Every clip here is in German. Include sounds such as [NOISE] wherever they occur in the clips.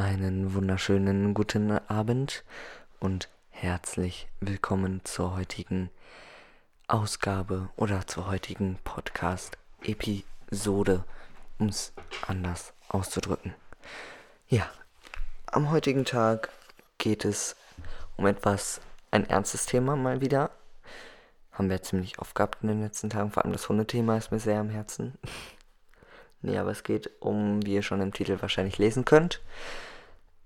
Einen wunderschönen guten Abend und herzlich willkommen zur heutigen Ausgabe oder zur heutigen Podcast-Episode, um es anders auszudrücken. Ja, am heutigen Tag geht es um etwas, ein ernstes Thema mal wieder. Haben wir ziemlich oft gehabt in den letzten Tagen, vor allem das Hundethema ist mir sehr am Herzen. [LAUGHS] Nee, aber es geht um, wie ihr schon im Titel wahrscheinlich lesen könnt,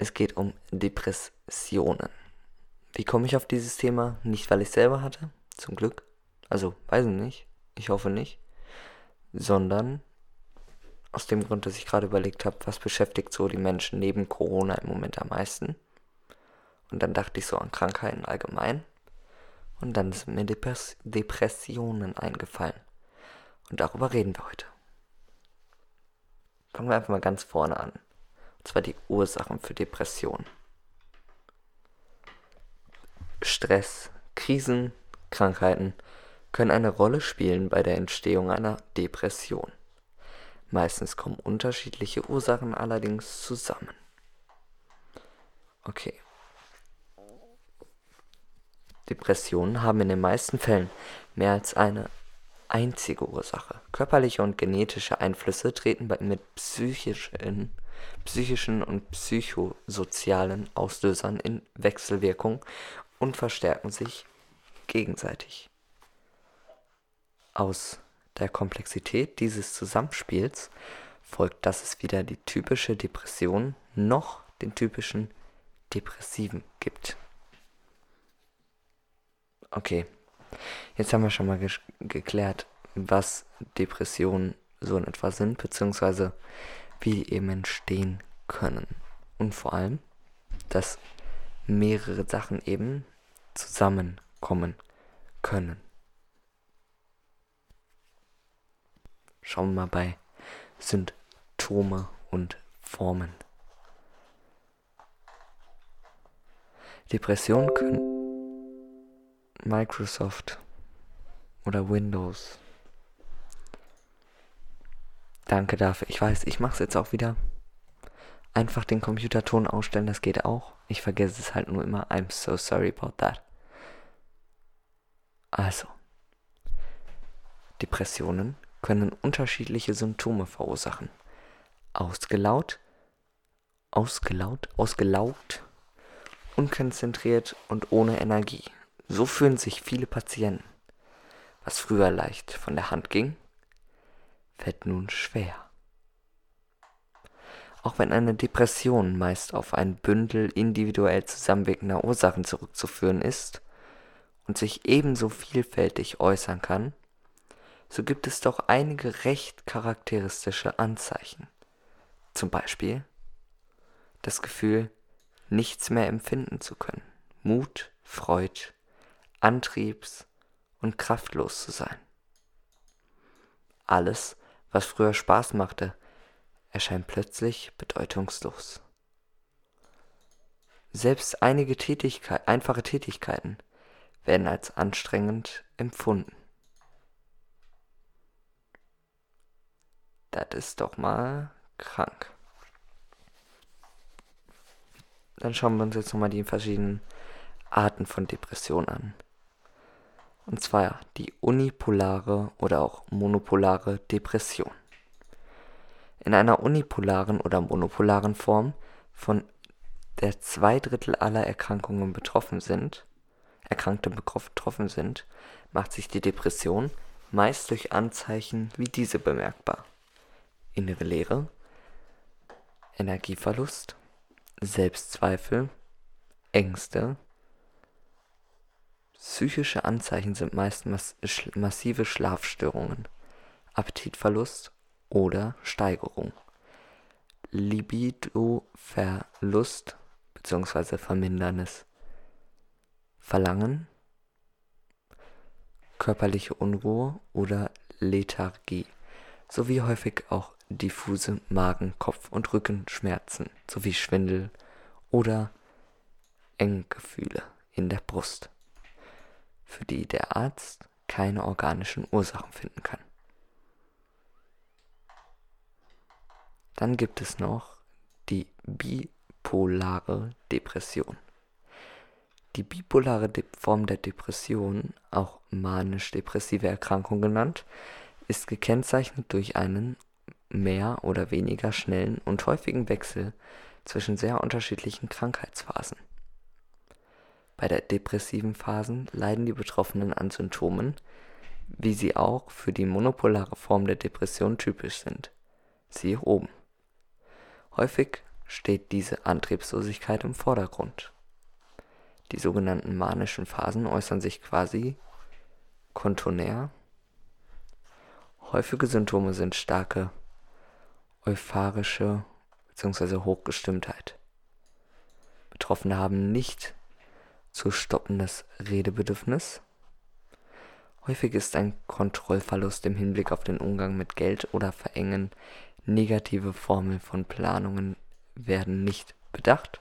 es geht um Depressionen. Wie komme ich auf dieses Thema? Nicht, weil ich selber hatte, zum Glück. Also, weiß ich nicht. Ich hoffe nicht. Sondern aus dem Grund, dass ich gerade überlegt habe, was beschäftigt so die Menschen neben Corona im Moment am meisten. Und dann dachte ich so an Krankheiten allgemein. Und dann sind mir Depres Depressionen eingefallen. Und darüber reden wir heute. Fangen wir einfach mal ganz vorne an. Und zwar die Ursachen für Depressionen. Stress, Krisen, Krankheiten können eine Rolle spielen bei der Entstehung einer Depression. Meistens kommen unterschiedliche Ursachen allerdings zusammen. Okay. Depressionen haben in den meisten Fällen mehr als eine einzige Ursache. Körperliche und genetische Einflüsse treten mit psychischen, psychischen und psychosozialen Auslösern in Wechselwirkung und verstärken sich gegenseitig. Aus der Komplexität dieses Zusammenspiels folgt, dass es weder die typische Depression noch den typischen Depressiven gibt. Okay, Jetzt haben wir schon mal ge geklärt, was Depressionen so in etwa sind, beziehungsweise wie die eben entstehen können. Und vor allem, dass mehrere Sachen eben zusammenkommen können. Schauen wir mal bei Symptome und Formen. Depressionen können Microsoft oder Windows. Danke dafür. Ich weiß, ich mache es jetzt auch wieder. Einfach den Computerton ausstellen, das geht auch. Ich vergesse es halt nur immer. I'm so sorry about that. Also, Depressionen können unterschiedliche Symptome verursachen. Ausgelaut, ausgelaut, ausgelaugt, unkonzentriert und ohne Energie. So fühlen sich viele Patienten. Was früher leicht von der Hand ging, fällt nun schwer. Auch wenn eine Depression meist auf ein Bündel individuell zusammenwirkender Ursachen zurückzuführen ist und sich ebenso vielfältig äußern kann, so gibt es doch einige recht charakteristische Anzeichen. Zum Beispiel das Gefühl, nichts mehr empfinden zu können, Mut, Freud, antriebs- und kraftlos zu sein. Alles, was früher Spaß machte, erscheint plötzlich bedeutungslos. Selbst einige Tätigkeit, einfache Tätigkeiten werden als anstrengend empfunden. Das ist doch mal krank. Dann schauen wir uns jetzt nochmal die verschiedenen Arten von Depression an und zwar die unipolare oder auch monopolare Depression. In einer unipolaren oder monopolaren Form, von der zwei Drittel aller Erkrankungen betroffen sind, Erkrankte betroffen sind, macht sich die Depression meist durch Anzeichen wie diese bemerkbar. Innere Leere, Energieverlust, Selbstzweifel, Ängste, Psychische Anzeichen sind meist mass massive Schlafstörungen, Appetitverlust oder Steigerung, Libidoverlust bzw. verminderndes Verlangen, körperliche Unruhe oder Lethargie sowie häufig auch diffuse Magen-, Kopf- und Rückenschmerzen sowie Schwindel oder Enggefühle in der Brust für die der Arzt keine organischen Ursachen finden kann. Dann gibt es noch die bipolare Depression. Die bipolare Form der Depression, auch manisch-depressive Erkrankung genannt, ist gekennzeichnet durch einen mehr oder weniger schnellen und häufigen Wechsel zwischen sehr unterschiedlichen Krankheitsphasen. Bei der depressiven Phasen leiden die Betroffenen an Symptomen, wie sie auch für die monopolare Form der Depression typisch sind. Siehe oben. Häufig steht diese Antriebslosigkeit im Vordergrund. Die sogenannten manischen Phasen äußern sich quasi kontonär. Häufige Symptome sind starke euphorische bzw. Hochgestimmtheit. Betroffene haben nicht zu stoppendes Redebedürfnis. Häufig ist ein Kontrollverlust im Hinblick auf den Umgang mit Geld oder Verengen. Negative Formeln von Planungen werden nicht bedacht.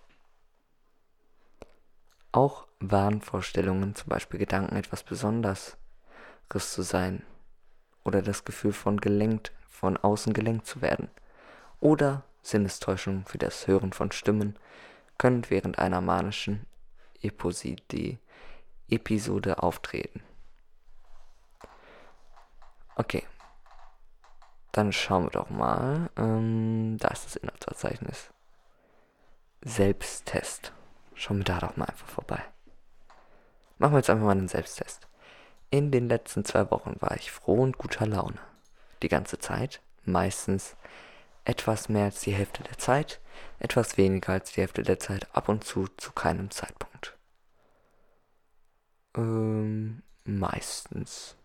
Auch Wahnvorstellungen, zum Beispiel Gedanken, etwas Besonderes zu sein oder das Gefühl von gelenkt, von außen gelenkt zu werden oder Sinnestäuschung für das Hören von Stimmen können während einer manischen Episode, Episode auftreten. Okay. Dann schauen wir doch mal. Ähm, da ist das Inhaltsverzeichnis. Selbsttest. Schauen wir da doch mal einfach vorbei. Machen wir jetzt einfach mal einen Selbsttest. In den letzten zwei Wochen war ich froh und guter Laune. Die ganze Zeit, meistens etwas mehr als die Hälfte der Zeit, etwas weniger als die Hälfte der Zeit, ab und zu zu keinem Zeitpunkt. Ähm, meistens.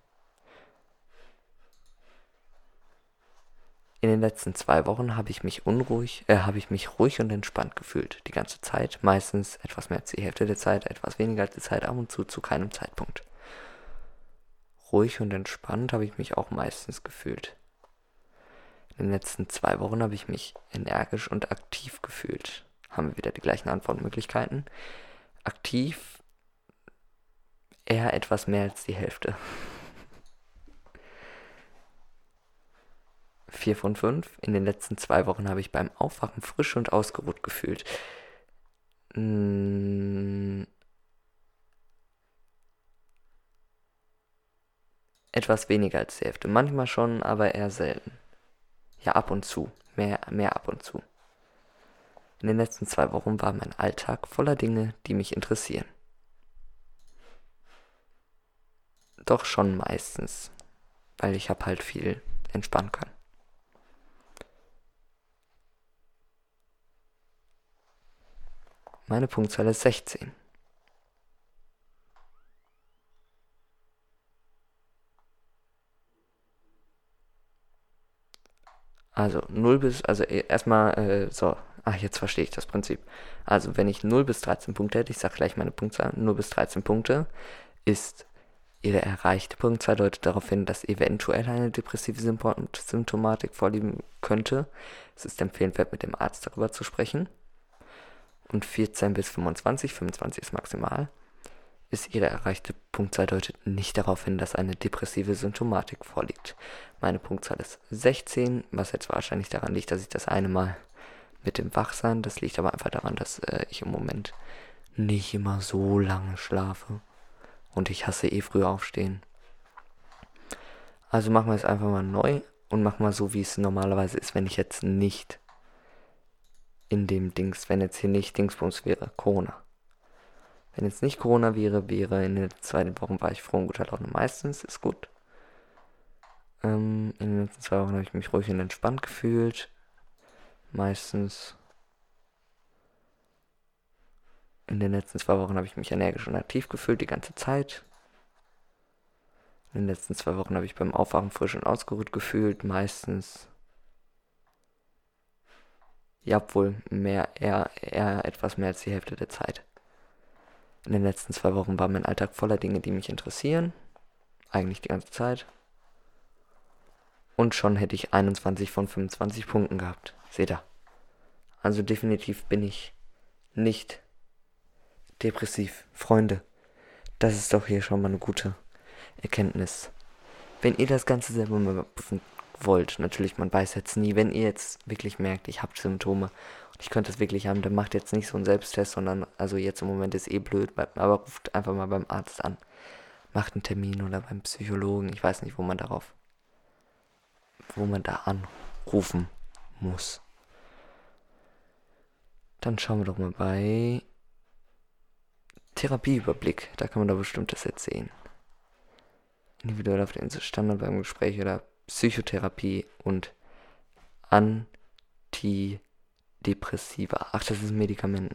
In den letzten zwei Wochen habe ich mich unruhig, äh, habe ich mich ruhig und entspannt gefühlt. Die ganze Zeit, meistens etwas mehr als die Hälfte der Zeit, etwas weniger als die Zeit, ab und zu zu keinem Zeitpunkt. Ruhig und entspannt habe ich mich auch meistens gefühlt. In den letzten zwei Wochen habe ich mich energisch und aktiv gefühlt. Haben wir wieder die gleichen Antwortmöglichkeiten. Aktiv eher etwas mehr als die Hälfte. [LAUGHS] 4 von 5. In den letzten zwei Wochen habe ich beim Aufwachen frisch und ausgeruht gefühlt. Hm, etwas weniger als die Hälfte. Manchmal schon, aber eher selten. Ja, ab und zu. Mehr, mehr ab und zu. In den letzten zwei Wochen war mein Alltag voller Dinge, die mich interessieren. Doch schon meistens, weil ich hab halt viel entspannen kann. Meine Punktzahl ist 16. Also 0 bis, also e, erstmal, äh, so, ach, jetzt verstehe ich das Prinzip. Also wenn ich 0 bis 13 Punkte hätte, ich sage gleich meine Punktzahl, 0 bis 13 Punkte ist ihre erreichte Punktzahl deutet darauf hin, dass eventuell eine depressive Symptomatik vorliegen könnte. Es ist empfehlenswert, mit dem Arzt darüber zu sprechen. Und 14 bis 25, 25 ist maximal, ist ihre erreichte Punktzahl deutet nicht darauf hin, dass eine depressive Symptomatik vorliegt. Meine Punktzahl ist 16, was jetzt wahrscheinlich daran liegt, dass ich das eine Mal mit dem Wachsein, das liegt aber einfach daran, dass äh, ich im Moment nicht immer so lange schlafe. Und ich hasse eh früh aufstehen. Also machen wir es einfach mal neu und machen mal so, wie es normalerweise ist, wenn ich jetzt nicht in dem Dings, wenn jetzt hier nicht Dingsbums wäre, Corona. Wenn jetzt nicht Corona wäre, wäre in den zweiten Wochen war ich froh und guter Laune. Meistens ist gut. Ähm, in den letzten zwei Wochen habe ich mich ruhig und entspannt gefühlt. Meistens. In den letzten zwei Wochen habe ich mich energisch und aktiv gefühlt, die ganze Zeit. In den letzten zwei Wochen habe ich beim Aufwachen frisch und ausgeruht gefühlt, meistens. Ja, wohl mehr, eher, eher etwas mehr als die Hälfte der Zeit. In den letzten zwei Wochen war mein Alltag voller Dinge, die mich interessieren. Eigentlich die ganze Zeit. Und schon hätte ich 21 von 25 Punkten gehabt. Seht ihr? Also definitiv bin ich nicht depressiv. Freunde, das ist doch hier schon mal eine gute Erkenntnis. Wenn ihr das Ganze selber mal wollt. Natürlich, man weiß jetzt nie, wenn ihr jetzt wirklich merkt, ich habe Symptome und ich könnte es wirklich haben, dann macht jetzt nicht so einen Selbsttest, sondern, also jetzt im Moment ist eh blöd, aber ruft einfach mal beim Arzt an. Macht einen Termin oder beim Psychologen. Ich weiß nicht, wo man darauf, wo man da anrufen muss. Dann schauen wir doch mal bei Therapieüberblick. Da kann man da bestimmt das jetzt sehen. Individuell auf den Standard beim Gespräch oder Psychotherapie und Antidepressiva. Ach, das ist Medikament,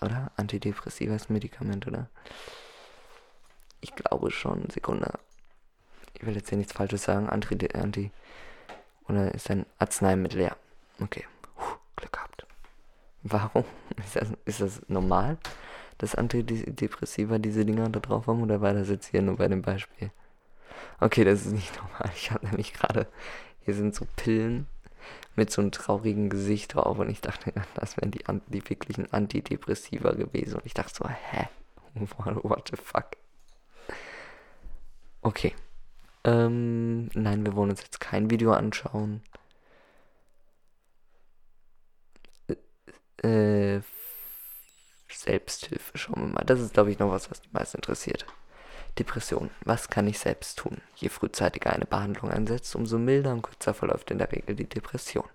oder? Antidepressiva ist Medikament, oder? Ich glaube schon. Sekunde. Ich will jetzt hier nichts Falsches sagen. Anti, Anti oder ist ein Arzneimittel, ja. Okay. Puh, Glück gehabt. Warum? [LAUGHS] Ist das, ist das normal, dass Antidepressiva diese Dinger da drauf haben? Oder war das jetzt hier nur bei dem Beispiel? Okay, das ist nicht [LAUGHS] normal. Ich habe nämlich gerade, hier sind so Pillen mit so einem traurigen Gesicht drauf und ich dachte, [LAUGHS] das wären die, die wirklichen Antidepressiva gewesen. Und ich dachte so, hä? What the fuck? Okay. Ähm, nein, wir wollen uns jetzt kein Video anschauen. Äh, Selbsthilfe, schauen wir mal. Das ist, glaube ich, noch was, was die meisten interessiert. Depression. Was kann ich selbst tun? Je frühzeitiger eine Behandlung einsetzt, umso milder und kürzer verläuft in der Regel die Depression.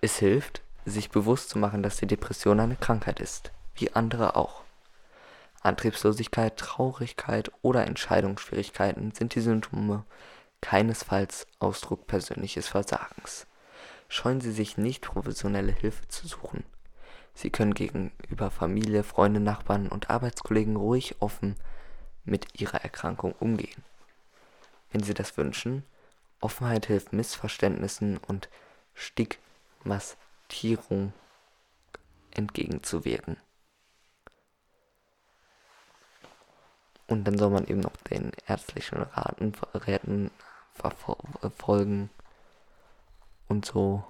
Es hilft, sich bewusst zu machen, dass die Depression eine Krankheit ist, wie andere auch. Antriebslosigkeit, Traurigkeit oder Entscheidungsschwierigkeiten sind die Symptome keinesfalls Ausdruck persönliches Versagens. Scheuen Sie sich nicht, professionelle Hilfe zu suchen. Sie können gegenüber Familie, Freunde, Nachbarn und Arbeitskollegen ruhig offen mit ihrer Erkrankung umgehen. Wenn Sie das wünschen, Offenheit hilft Missverständnissen und Stigmatisierung entgegenzuwirken. Und dann soll man eben noch den ärztlichen Raten, Räten verfolgen und so.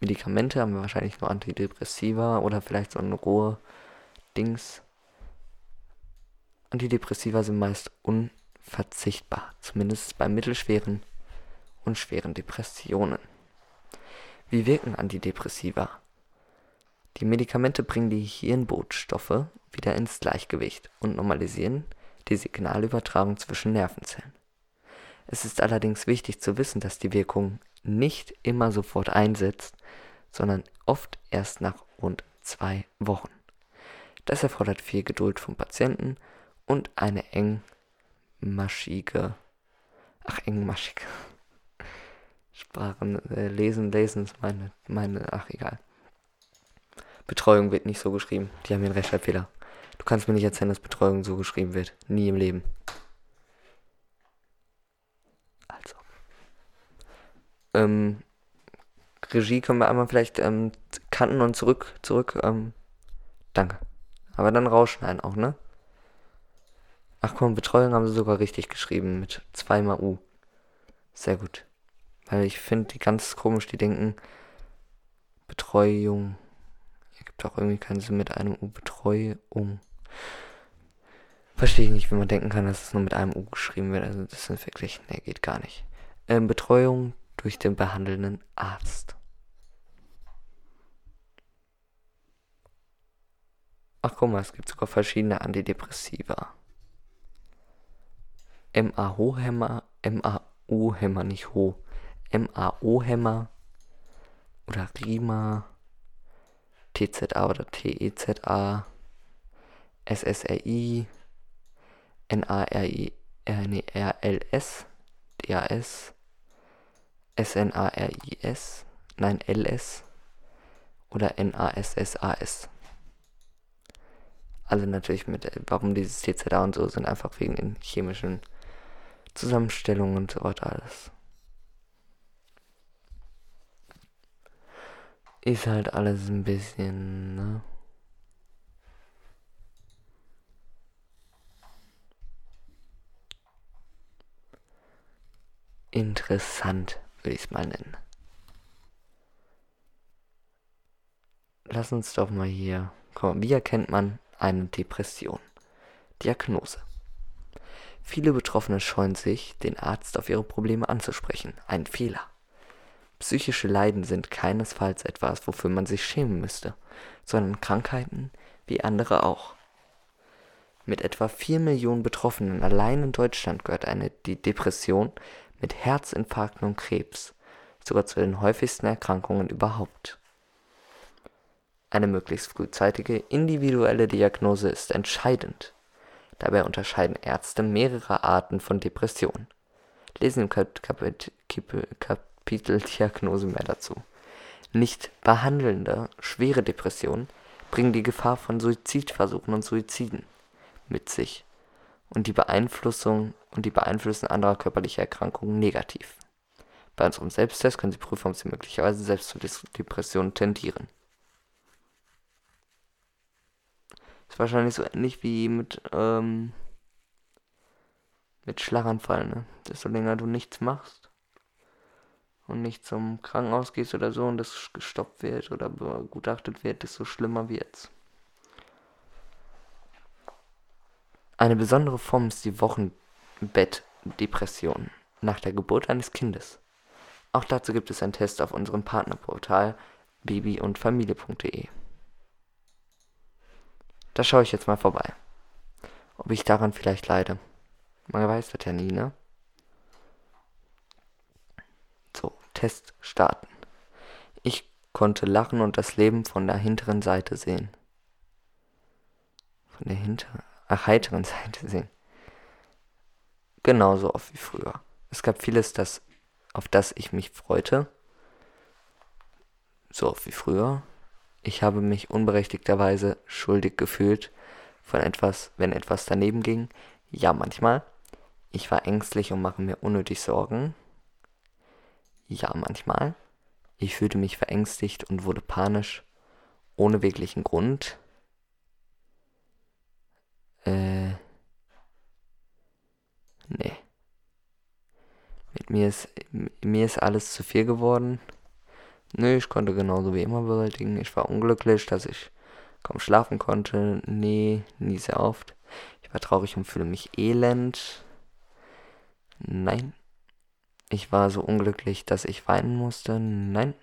Medikamente haben wir wahrscheinlich nur Antidepressiva oder vielleicht so ein rohe Dings. Antidepressiva sind meist unverzichtbar, zumindest bei mittelschweren und schweren Depressionen. Wie wirken Antidepressiva? Die Medikamente bringen die Hirnbootstoffe wieder ins Gleichgewicht und normalisieren die Signalübertragung zwischen Nervenzellen. Es ist allerdings wichtig zu wissen, dass die Wirkung nicht immer sofort einsetzt, sondern oft erst nach rund zwei Wochen. Das erfordert viel Geduld vom Patienten und eine engmaschige, ach engmaschige Sprachen, äh, lesen, lesen ist meine, meine, ach egal. Betreuung wird nicht so geschrieben. Die haben hier einen Rechtschreibfehler. Du kannst mir nicht erzählen, dass Betreuung so geschrieben wird. Nie im Leben. Also. Ähm, Regie können wir einmal vielleicht ähm, kanten und zurück, zurück, ähm, danke. Aber dann rausschneiden auch, ne? Ach komm, Betreuung haben sie sogar richtig geschrieben mit zweimal U. Sehr gut. Weil ich finde die ganz komisch, die denken, Betreuung Gibt auch irgendwie keinen Sinn mit einem U. Betreuung. Verstehe ich nicht, wie man denken kann, dass es nur mit einem U geschrieben wird. Also das ist wirklich, ne, geht gar nicht. Ähm, Betreuung durch den behandelnden Arzt. Ach guck mal, es gibt sogar verschiedene Antidepressiva. MAO-Hämmer, MAU-Hämmer, nicht Ho. MAO-Hämmer oder Rima TZA oder TEZA, SSRI, NARI, äh, nee, RLS, DAS, SNARIS, nein, LS oder NASSAS. Alle natürlich mit, warum dieses TZA und so sind einfach wegen den chemischen Zusammenstellungen und so weiter alles. ist halt alles ein bisschen, ne? Interessant, würde ich es mal nennen. Lass uns doch mal hier. Komm, wie erkennt man eine Depression? Diagnose. Viele Betroffene scheuen sich, den Arzt auf ihre Probleme anzusprechen. Ein Fehler. Psychische Leiden sind keinesfalls etwas, wofür man sich schämen müsste, sondern Krankheiten wie andere auch. Mit etwa 4 Millionen Betroffenen allein in Deutschland gehört eine die Depression mit Herzinfarkten und Krebs sogar zu den häufigsten Erkrankungen überhaupt. Eine möglichst frühzeitige individuelle Diagnose ist entscheidend. Dabei unterscheiden Ärzte mehrere Arten von Depressionen. Lesen im Kap Kapit Kapitel Diagnose mehr dazu. Nicht behandelnde schwere Depressionen bringen die Gefahr von Suizidversuchen und Suiziden mit sich und die Beeinflussung und die Beeinflussen anderer körperlicher Erkrankungen negativ. Bei unserem Selbsttest können Sie prüfen, ob Sie möglicherweise selbst zur Depression tendieren. Ist wahrscheinlich so ähnlich wie mit, ähm, mit Schlaganfall, ne? Desto länger du nichts machst und nicht zum Krankenhaus gehst oder so und das gestoppt wird oder begutachtet wird, desto schlimmer wird's. Eine besondere Form ist die Wochenbettdepression nach der Geburt eines Kindes. Auch dazu gibt es einen Test auf unserem Partnerportal baby- und familie.de. Da schaue ich jetzt mal vorbei. Ob ich daran vielleicht leide. Man weiß das ja nie, ne? So, Test starten. Ich konnte lachen und das Leben von der hinteren Seite sehen. Von der hinteren, ach, heiteren [LAUGHS] Seite sehen. Genauso oft wie früher. Es gab vieles, das, auf das ich mich freute. So oft wie früher. Ich habe mich unberechtigterweise schuldig gefühlt von etwas, wenn etwas daneben ging. Ja, manchmal. Ich war ängstlich und mache mir unnötig Sorgen. Ja, manchmal. Ich fühlte mich verängstigt und wurde panisch, ohne wirklichen Grund. Äh. Nee. Mit mir ist, mir ist alles zu viel geworden. Nö, ich konnte genauso wie immer bewältigen. Ich war unglücklich, dass ich kaum schlafen konnte. Nee, nie sehr oft. Ich war traurig und fühle mich elend. Nein. Ich war so unglücklich, dass ich weinen musste. Nein.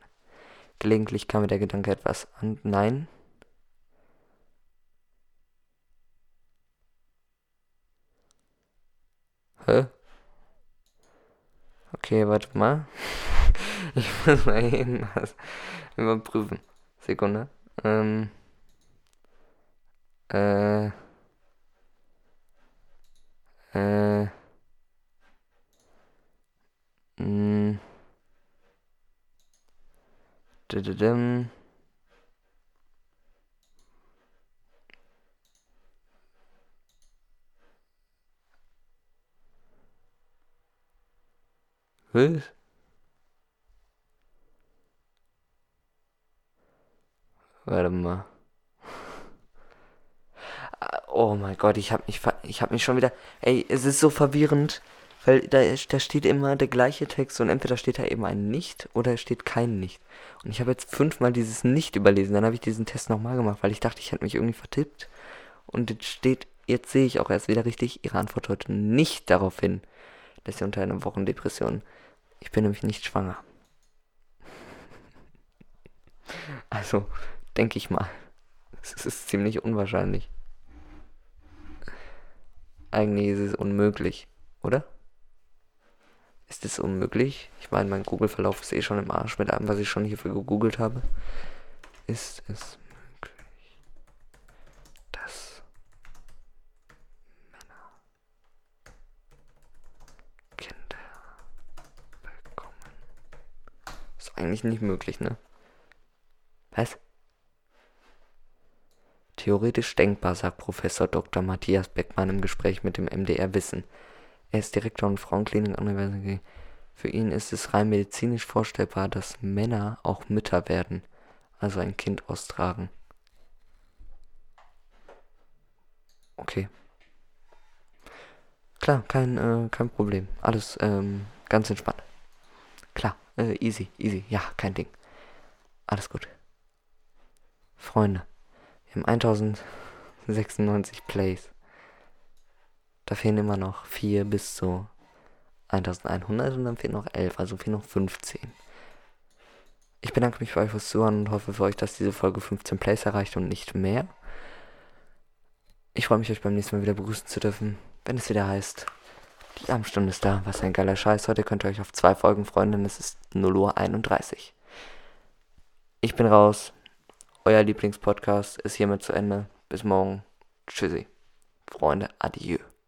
Gelegentlich kam mir der Gedanke etwas an. Nein. Hä? Okay, warte mal. [LAUGHS] Ich muss mal eben was überprüfen. Sekunde. Ähm. Äh. Äh. Mh. Was? Warte mal. Oh mein Gott, ich habe mich, ich hab mich schon wieder. Ey, es ist so verwirrend, weil da, da steht immer der gleiche Text und entweder steht da eben ein Nicht oder es steht kein Nicht. Und ich habe jetzt fünfmal dieses Nicht überlesen. Dann habe ich diesen Test nochmal gemacht, weil ich dachte, ich hätte mich irgendwie vertippt. Und jetzt steht, jetzt sehe ich auch erst wieder richtig, Ihre Antwort heute nicht darauf hin, dass Sie unter einer Wochendepression. Ich bin nämlich nicht schwanger. Also, Denke ich mal. Es ist ziemlich unwahrscheinlich. Eigentlich ist es unmöglich, oder? Ist es unmöglich? Ich meine, mein Google-Verlauf ist eh schon im Arsch mit allem, was ich schon hierfür gegoogelt habe. Ist es möglich, dass Männer Kinder bekommen? Eigentlich nicht möglich, ne? Was? Theoretisch denkbar, sagt Professor Dr. Matthias Beckmann im Gespräch mit dem MDR Wissen. Er ist Direktor und Frauenklinik an der Universität. Für ihn ist es rein medizinisch vorstellbar, dass Männer auch Mütter werden, also ein Kind austragen. Okay. Klar, kein, äh, kein Problem. Alles ähm, ganz entspannt. Äh, easy, easy. Ja, kein Ding. Alles gut. Freunde. Wir haben 1096 Plays. Da fehlen immer noch 4 bis zu 1100 und dann fehlen noch 11, also fehlen noch 15. Ich bedanke mich bei euch fürs Zuhören und hoffe für euch, dass diese Folge 15 Plays erreicht und nicht mehr. Ich freue mich, euch beim nächsten Mal wieder begrüßen zu dürfen, wenn es wieder heißt, die Abendstunde ist da. Was ein geiler Scheiß. Heute könnt ihr euch auf zwei Folgen freuen, denn es ist 0 Uhr 31. Ich bin raus. Euer Lieblingspodcast ist hiermit zu Ende. Bis morgen. Tschüssi. Freunde, adieu.